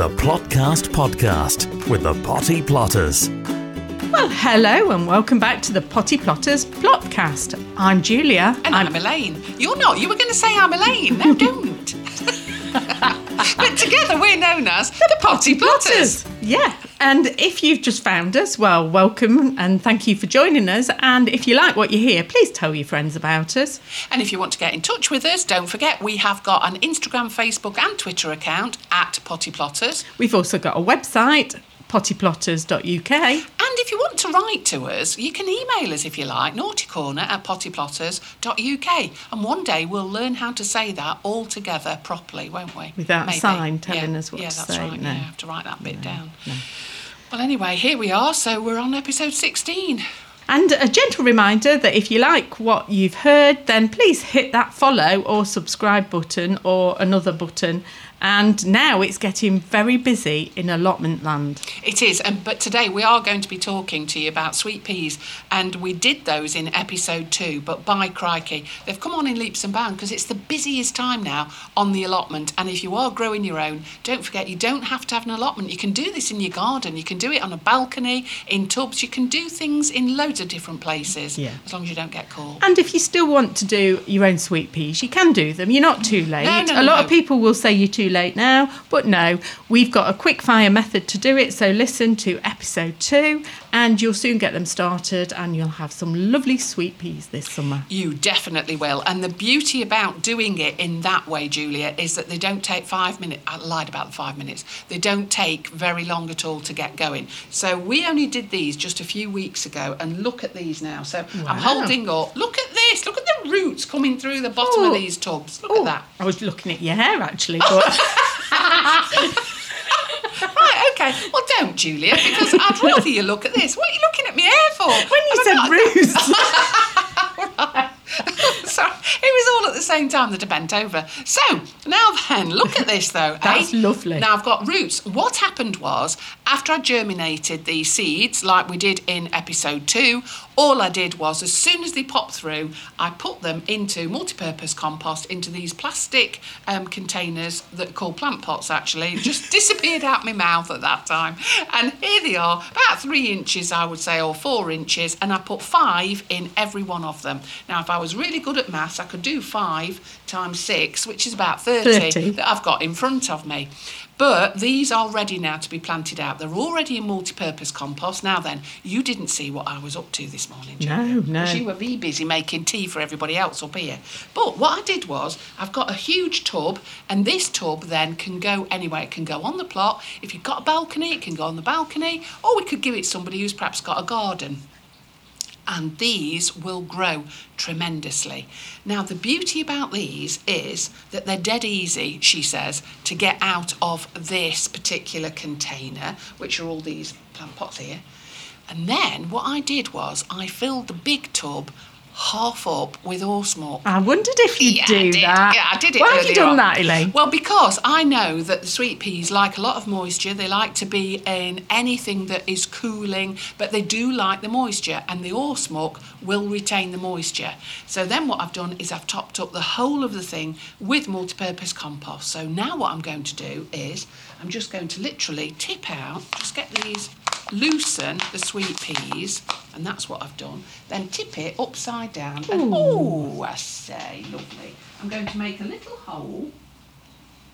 The Plotcast Podcast with the Potty Plotters. Well, hello and welcome back to the Potty Plotters Plotcast. I'm Julia. And I'm, Elaine. You're not. You were going to say I'm Elaine. No, don't. but together we're known as the Potty Plotters. Yeah. And if you've just found us, well, welcome and thank you for joining us. And if you like what you hear, please tell your friends about us. And if you want to get in touch with us, don't forget we have got an Instagram, Facebook, and Twitter account at Potty Plotters. We've also got a website, pottyplotters.uk. And if you want to write to us, you can email us if you like, naughtycorner at pottyplotters.uk. And one day we'll learn how to say that all together properly, won't we? Without a sign telling yeah. us what yeah, to that's say, right. no. Yeah, I have to write that bit down. Well, anyway, here we are. So we're on episode 16. And a gentle reminder that if you like what you've heard, then please hit that follow or subscribe button or another button. And now it's getting very busy in allotment land. It is, and but today we are going to be talking to you about sweet peas, and we did those in episode two. But by crikey, they've come on in leaps and bounds because it's the busiest time now on the allotment. And if you are growing your own, don't forget you don't have to have an allotment. You can do this in your garden. You can do it on a balcony, in tubs. You can do things in loads of different places. Yeah. As long as you don't get caught. And if you still want to do your own sweet peas, you can do them. You're not too late. No, no, a lot no. of people will say you're too late now, but no, we've got a quick fire method to do it. So listen to episode two, and you'll soon get them started, and you'll have some lovely sweet peas this summer. You definitely will. And the beauty about doing it in that way, Julia, is that they don't take five minutes. I lied about the five minutes. They don't take very long at all to get going. So we only did these just a few weeks ago, and look at these now. So I'm holding up. Look at this. Look at the roots coming through the bottom of Oh. these tubs. Look Oh, at that. I was looking at your hair actually, but Right, okay. Well, don't, Julia, because I'd rather you look at this. What are you looking at me hair for? when you said got- roost, Sorry, it was all at the same time that I bent over. So now then, look at this though. That's eh? lovely. Now I've got roots. What happened was after I germinated the seeds, like we did in episode two, all I did was as soon as they popped through, I put them into multi-purpose compost into these plastic um, containers that are called plant pots. Actually, It just disappeared out my mouth at that time, and here they are, about three inches, I would say, or four inches, and I put five in every one of them. Now, if I was really good at maths, I could do five times six, which is about 30, 30. that I've got in front of me. But these are ready now to be planted out. They're already in multi-purpose compost. Now then, you didn't see what I was up to this morning, Julia. No, no. 'cause You were busy making tea for everybody else up here. But what I did was, I've got a huge tub, and this tub then can go anywhere. It can go on the plot. If you've got a balcony, it can go on the balcony. Or we could give it somebody who's perhaps got a garden and these will grow tremendously. Now, the beauty about these is that they're dead easy, she says, to get out of this particular container, which are all these plant pots here. And then what I did was I filled the big tub half up with horse milk. I wondered if you'd Yeah, do that. Yeah, I did it. Why have you done on. that, Elaine? Well, because I know that the sweet peas like a lot of moisture. They like to be in anything that is cooling, but they do like the moisture, and the horse milk will retain the moisture. So then what I've done is I've topped up the whole of the thing with multi-purpose compost. So now what I'm going to do is I'm just going to literally tip out, just get these loosen the sweet peas, and that's what I've done. Then tip it upside down, and oh, I say, lovely. I'm going to make a little hole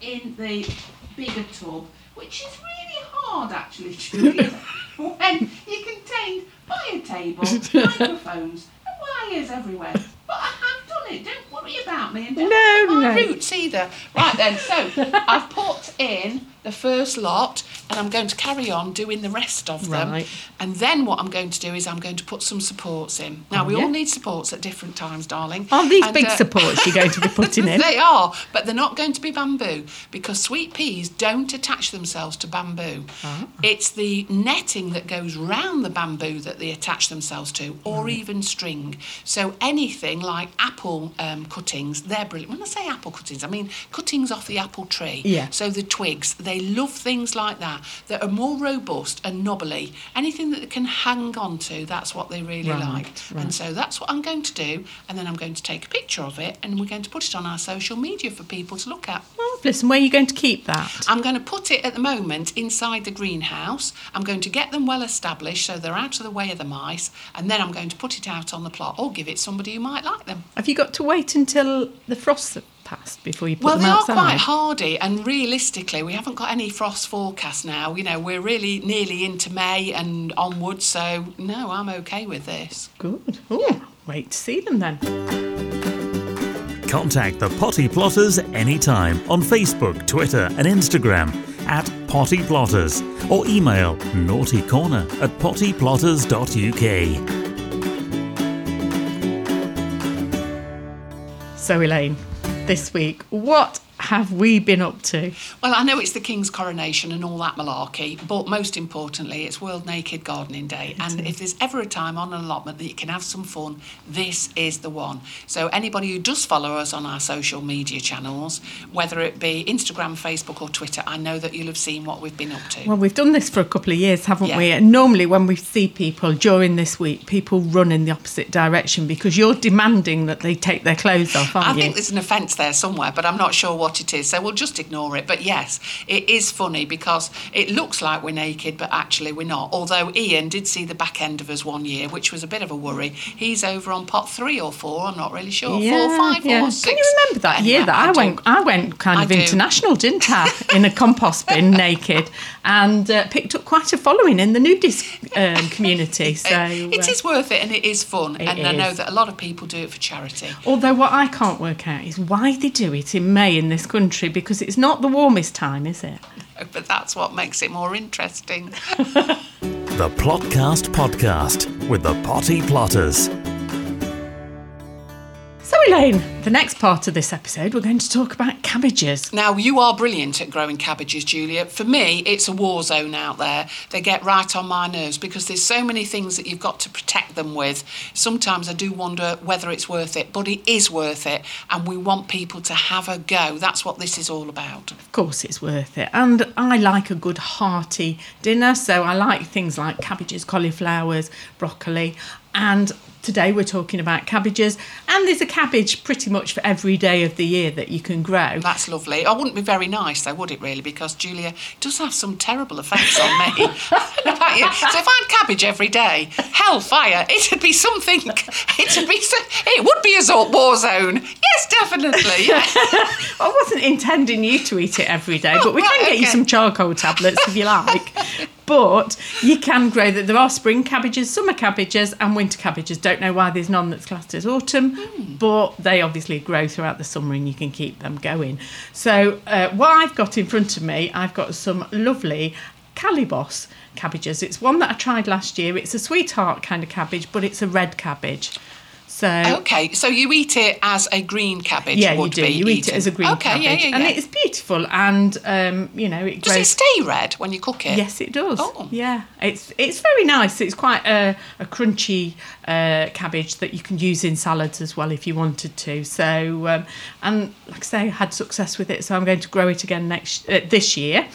in the bigger tub, which is really hard actually, Julia, when you're contained by a table, microphones, and wires everywhere. But I have done it. Don't worry about me. And don't No, my no. roots either. Right then, so I've put in the first lot, and I'm going to carry on doing the rest of them. Right. And then what I'm going to do is I'm going to put some supports in. Now Oh, we yeah. all need supports at different times, darling. Aren't these And, big uh, supports you're going to be putting in? they are, but they're not going to be bamboo because sweet peas don't attach themselves to bamboo. Ah. It's the netting that goes round the bamboo that they attach themselves to, or even string. So anything like apple um, cuttings, they're brilliant. When I say apple cuttings, I mean cuttings off the apple tree. Yeah. So the twigs, they love things like that that that are more robust and knobbly. Anything that they can hang on to, that's what they really Right, like. right. And so that's what I'm going to do. And then I'm going to take a picture of it and we're going to put it on our social media for people to look at. Marvellous. And where are you going to keep that? I'm going to put it at the moment inside the greenhouse. I'm going to get them well established so they're out of the way of the mice, and then I'm going to put it out on the plot or give it somebody who might like them. Have you got to wait until the frosts have passed before you put Well, them they are quite hardy, and realistically, we haven't got any frost forecast now. You know, we're really nearly into May and onwards, so no, I'm okay with this. Good. Oh, wait to see them then. Contact the Potty Plotters anytime on Facebook, Twitter, and Instagram at Potty Plotters or email naughtycorner at pottyplotters.uk. So, Elaine, this week, what have we been up to? Well, I know it's the King's coronation and all that malarkey, but most importantly, it's World Naked Gardening Day. and if there's ever a time on an allotment that you can have some fun, this is the one. So, anybody who does follow us on our social media channels, whether it be Instagram, Facebook, or Twitter, I know that you'll have seen what we've been up to. Well, we've done this for a couple of years, haven't Yeah. we? And normally, when we see people during this week, people run in the opposite direction because you're demanding that they take their clothes off, aren't I you? think there's an offence there somewhere, but I'm not sure what it is, so we'll just ignore it. But yes, it is funny because it looks like we're naked, but actually we're not. Although Ian did see the back end of us one year, which was a bit of a worry. He's over on pot three or four, I'm not really sure. four, five, yeah. or six. Can you remember that But year that I, do. went? I went kind I of do. international, didn't I? In a compost bin, naked, and uh, picked up quite a following in the nudist um, community. So It- it uh, is worth it and it is fun. It and I know that a lot of people do it for charity. Although what I can't work out is why they do it in May in this country because it's not the warmest time, is it? But that's what makes it more interesting. The Plotcast Podcast with the Potty Plotters. So Elaine, the next part of this episode, we're going to talk about cabbages. Now, you are brilliant at growing cabbages, Julia. For me, it's a war zone out there. They get right on my nerves because there's so many things that you've got to protect them with. Sometimes I do wonder whether it's worth it, but it is worth it. And we want people to have a go. That's what this is all about. Of course, it's worth it. And I like a good hearty dinner, so I like things like cabbages, cauliflowers, broccoli, and today we're talking about cabbages. And there's a cabbage pretty much for every day of the year that you can grow. That's lovely. I wouldn't be very nice, though, would it, really? Because Julia does have some terrible effects on me. I don't know about you. So if I had cabbage every day, hellfire, it'd be something. It'd be. It would be a war zone. Yes, definitely. Yeah. I wasn't intending you to eat it every day, oh, but we right, can get you some charcoal tablets if you like. But you can grow that. There are spring cabbages, summer cabbages, and winter cabbages. Don't know why there's none that's classed as autumn, but they obviously grow throughout the summer and you can keep them going. So, uh, what I've got in front of me, I've got some lovely Kalibos cabbages. It's one that I tried last year. It's a sweetheart kind of cabbage, but it's a red cabbage. So, Okay, so you eat it as a green cabbage yeah, you do. be You eat it as a green okay, cabbage, yeah, yeah, yeah. and it's beautiful. And um, you know, it Does grows. it stay red when you cook it? Yes, it does. Oh. Yeah, it's it's very nice. It's quite a, a crunchy uh, cabbage that you can use in salads as well if you wanted to. So, um, and like I say, I had success with it, so I'm going to grow it again next uh, this year.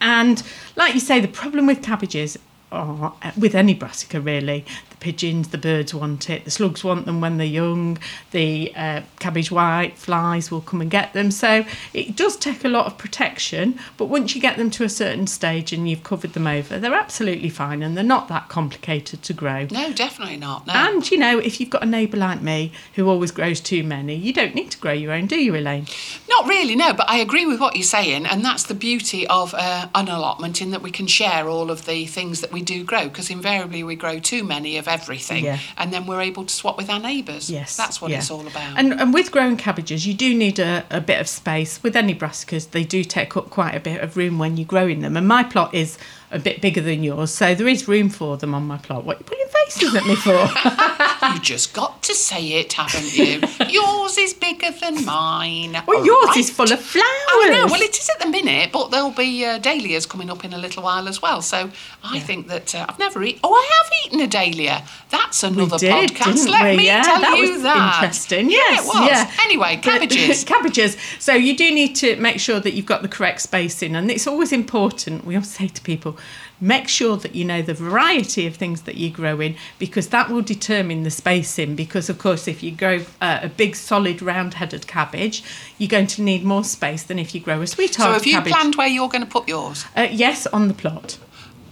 And like you say, the problem with cabbages with any brassica really. The pigeons, the birds want it. The slugs want them when they're young. The uh, cabbage white flies will come and get them. So it does take a lot of protection. But once you get them to a certain stage and you've covered them over, they're absolutely fine and they're not that complicated to grow. No, definitely not. No. And you know, if you've got a neighbour like me who always grows too many, you don't need to grow your own, do you, Elaine? Not really, no, but I agree with what you're saying, and that's the beauty of uh, an allotment in that we can share all of the things that we do grow, because invariably we grow too many of everything, Yeah. and then we're able to swap with our neighbours. Yes, That's what yeah. it's all about. And, and with growing cabbages, you do need a, a bit of space. With any brassicas, they do take up quite a bit of room when you're growing them. And my plot is a bit bigger than yours, so there is room for them on my plot. What are you putting faces at me for? you just got to say it, haven't you? yours is bigger than mine. Well, All yours right. is full of flowers. I know. Well, it is at the minute, but there'll be uh, dahlias coming up in a little while as well. So I think that uh, I've never eaten. Oh, I have eaten a dahlia. That's another did, podcast. Let we? me yeah, tell that you was that. interesting. Yeah, Yes, it was. yeah. Anyway, But- cabbages. cabbages. So you do need to make sure that you've got the correct spacing, and it's always important. We always say to people, make sure that you know the variety of things that you grow in, because that will determine the spacing. Because of course, if you grow uh, a big, solid, round-headed cabbage, you're going to need more space than if you grow a sweetheart so have you cabbage. planned where you're going to put yours? Uh, yes, on the plot.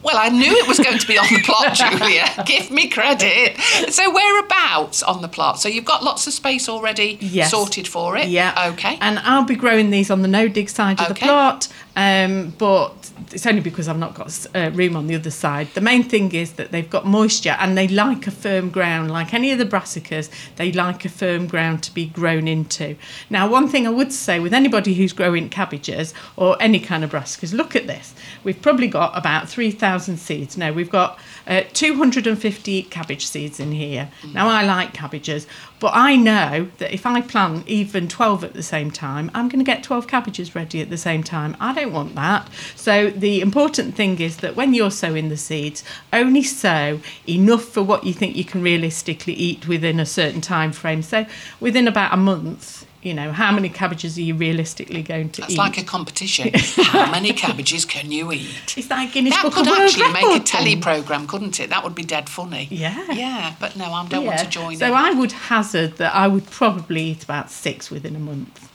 Well, I knew it was going to be on the plot, Julia. Give me credit. So whereabouts on the plot? So you've got lots of space already Yes. sorted for it. Yeah. Okay. And I'll be growing these on the no dig side of the plot, um, but it's only because I've not got uh, room on the other side. The main thing is that they've got moisture and they like a firm ground. Like any of the brassicas, they like a firm ground to be grown into. Now, one thing I would say with anybody who's growing cabbages or any kind of brassicas, look at this. We've probably got about 3,000 seeds. No, we've got uh, 250 cabbage seeds in here. Now, I like cabbages, but I know that if I plant even 12 at the same time, I'm going to get 12 cabbages ready at the same time. I don't want that. So, the important thing is that when you're sowing the seeds, only sow enough for what you think you can realistically eat within a certain time frame. So, within about a month, you know, how many cabbages are you realistically going to eat? That's eat? like a competition. How many cabbages can you eat? it's like Guinness That Book could of World actually make a telly programme, couldn't it? That would be dead funny. Yeah. Yeah, but no, I don't want to join so in. I would hazard that I would probably eat about six within a month.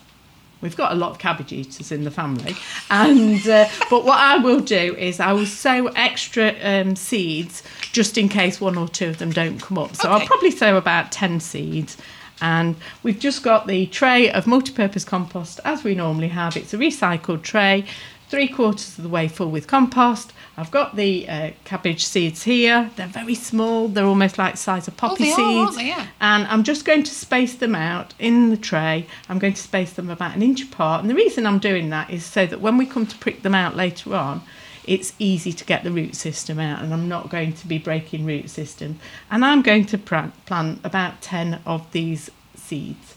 We've got a lot of cabbage eaters in the family, and uh, but what I will do is I will sow extra um, seeds just in case one or two of them don't come up. So I'll probably sow about ten seeds, and we've just got the tray of multi-purpose compost as we normally have. It's a recycled tray, three quarters of the way full with compost. I've got the uh, cabbage seeds here. They're very small. They're almost like the size of poppy they are, seeds. aren't they? Yeah. And I'm just going to space them out in the tray. I'm going to space them about an inch apart. And the reason I'm doing that is so that when we come to prick them out later on, it's easy to get the root system out and I'm not going to be breaking root systems. And I'm going to plant, plant about 10 of these seeds.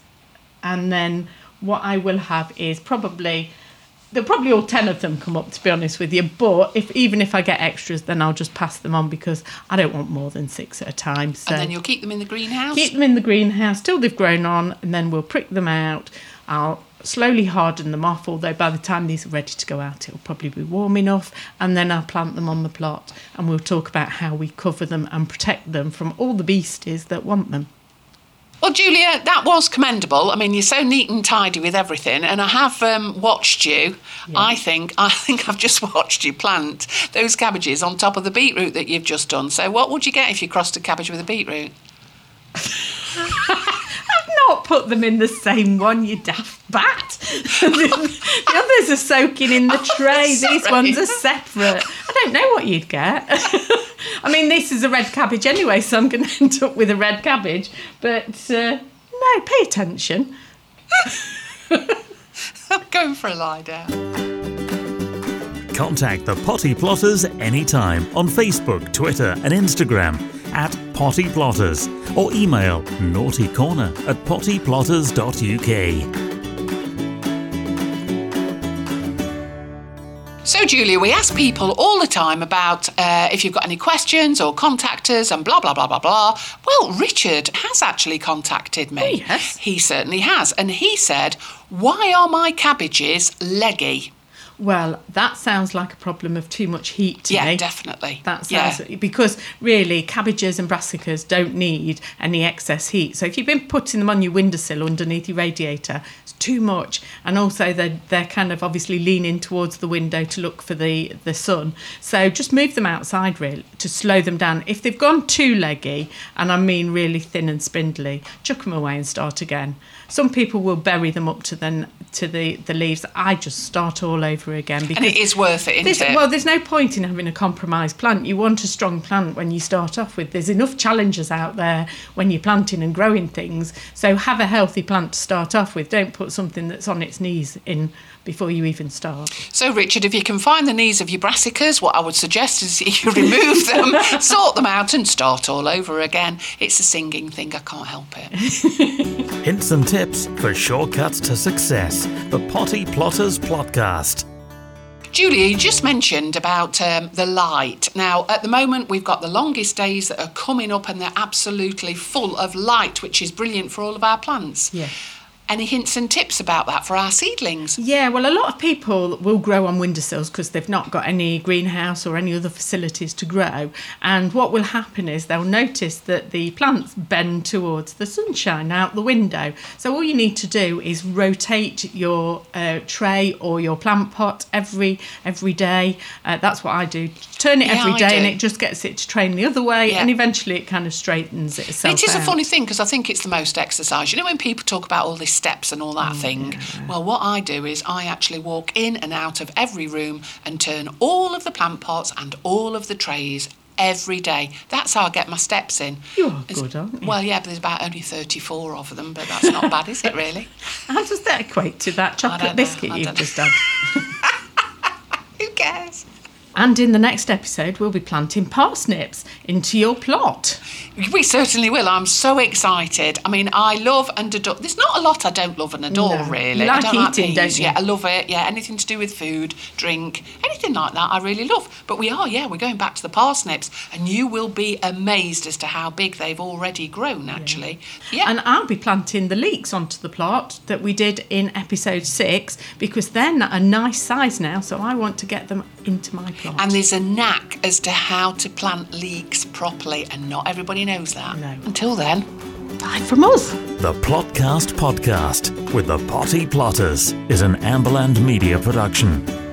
And then what I will have is probably they'll probably all 10 of them come up to be honest with you but if even if i get extras then i'll just pass them on because i don't want more than six at a time so and then you'll keep them in the greenhouse. keep them in the greenhouse till they've grown on and then we'll prick them out i'll slowly harden them off although by the time these are ready to go out it'll probably be warm enough and then i'll plant them on the plot and we'll talk about how we cover them and protect them from all the beasties that want them Well, Julia, that was commendable. I mean, you're so neat and tidy with everything, and I have um, watched you. I think I think I've just watched you plant those cabbages on top of the beetroot that you've just done. So, what would you get if you crossed a cabbage with a beetroot? not put them in the same one, you daft bat. the, the others are soaking in the tray. These ones are separate. I don't know what you'd get. I mean, this is a red cabbage anyway, so I'm going to end up with a red cabbage. But uh, no, pay attention. I'm going for a lie down. Contact the Potty Plotters anytime on Facebook, Twitter, and Instagram at Potty Plotters or email naughtycorner at pottyplotters.uk. So, Julia, we ask people all the time about uh, if you've got any questions or contact us and blah, blah, blah, blah, blah. Well, Richard has actually contacted me. Oh, yes. He certainly has. And he said, Why are my cabbages leggy? Well, that sounds like a problem of too much heat to Yeah, me. definitely. That Yeah. because really cabbages and brassicas don't need any excess heat. So if you've been putting them on your windowsill underneath your radiator, too much. And also they're they're kind of obviously leaning towards the window to look for the the sun. So just move them outside really to slow them down. If they've gone too leggy, and I mean really thin and spindly, chuck them away and start again. Some people will bury them up to then to the the leaves. I just start all over again because And it is worth it, isn't this, it? well, there's no point in having a compromised plant. You want a strong plant when you start off with. There's enough challenges out there when you're planting and growing things. So have a healthy plant to start off with. Don't put put something that's on its knees in before you even start. So, Richard, if you can find the knees of your brassicas, what I would suggest is you remove them, sort them out, and start all over again. It's a singing thing, I can't help it. Hints and tips for shortcuts to success. The Potty Plotters Plotcast. Julia, you just mentioned about um, the light. Now, at the moment, we've got the longest days that are coming up and they're absolutely full of light, which is brilliant for all of our plants. Yeah. Any hints and tips about that for our seedlings? Yeah, well, a lot of people will grow on windowsills because they've not got any greenhouse or any other facilities to grow. And what will happen is they'll notice that the plants bend towards the sunshine out the window. So all you need to do is rotate your uh, tray or your plant pot every every day. Uh, that's what I do. Turn it Yeah, every day, and it just gets it to train the other way, Yeah. and eventually it kind of straightens itself. It is a funny thing because I think it's the most exercise. You know, when people talk about all these steps and all Mm, that thing, well, what I do is I actually walk in and out of every room and turn all of the plant pots and all of the trays every day. That's how I get my steps in. You are It's- good, aren't you? Well, yeah, but there's about only 34 of them, but that's not bad, is it, really? How does that equate to that chocolate biscuit you've don't just know. had? Who cares? And in the next episode, we'll be planting parsnips into your plot. We certainly will. I'm so excited. I mean, I love and adore. There's not a lot I don't love and adore, No. really. You I like don't eating, peas. don't you? Yeah, I love it. Yeah, anything to do with food, drink, anything like that, I really love. But we are, yeah, we're going back to the parsnips, and you will be amazed as to how big they've already grown. Actually, yeah. And I'll be planting the leeks onto the plot that we did in episode six because they're a nice size now, so I want to get them into my plot. And there's a knack as to how to plant leeks properly, and not everybody knows that. No. Until then. Bye from us. The Plotcast Podcast with the Potty Plotters is an Amberland Media production.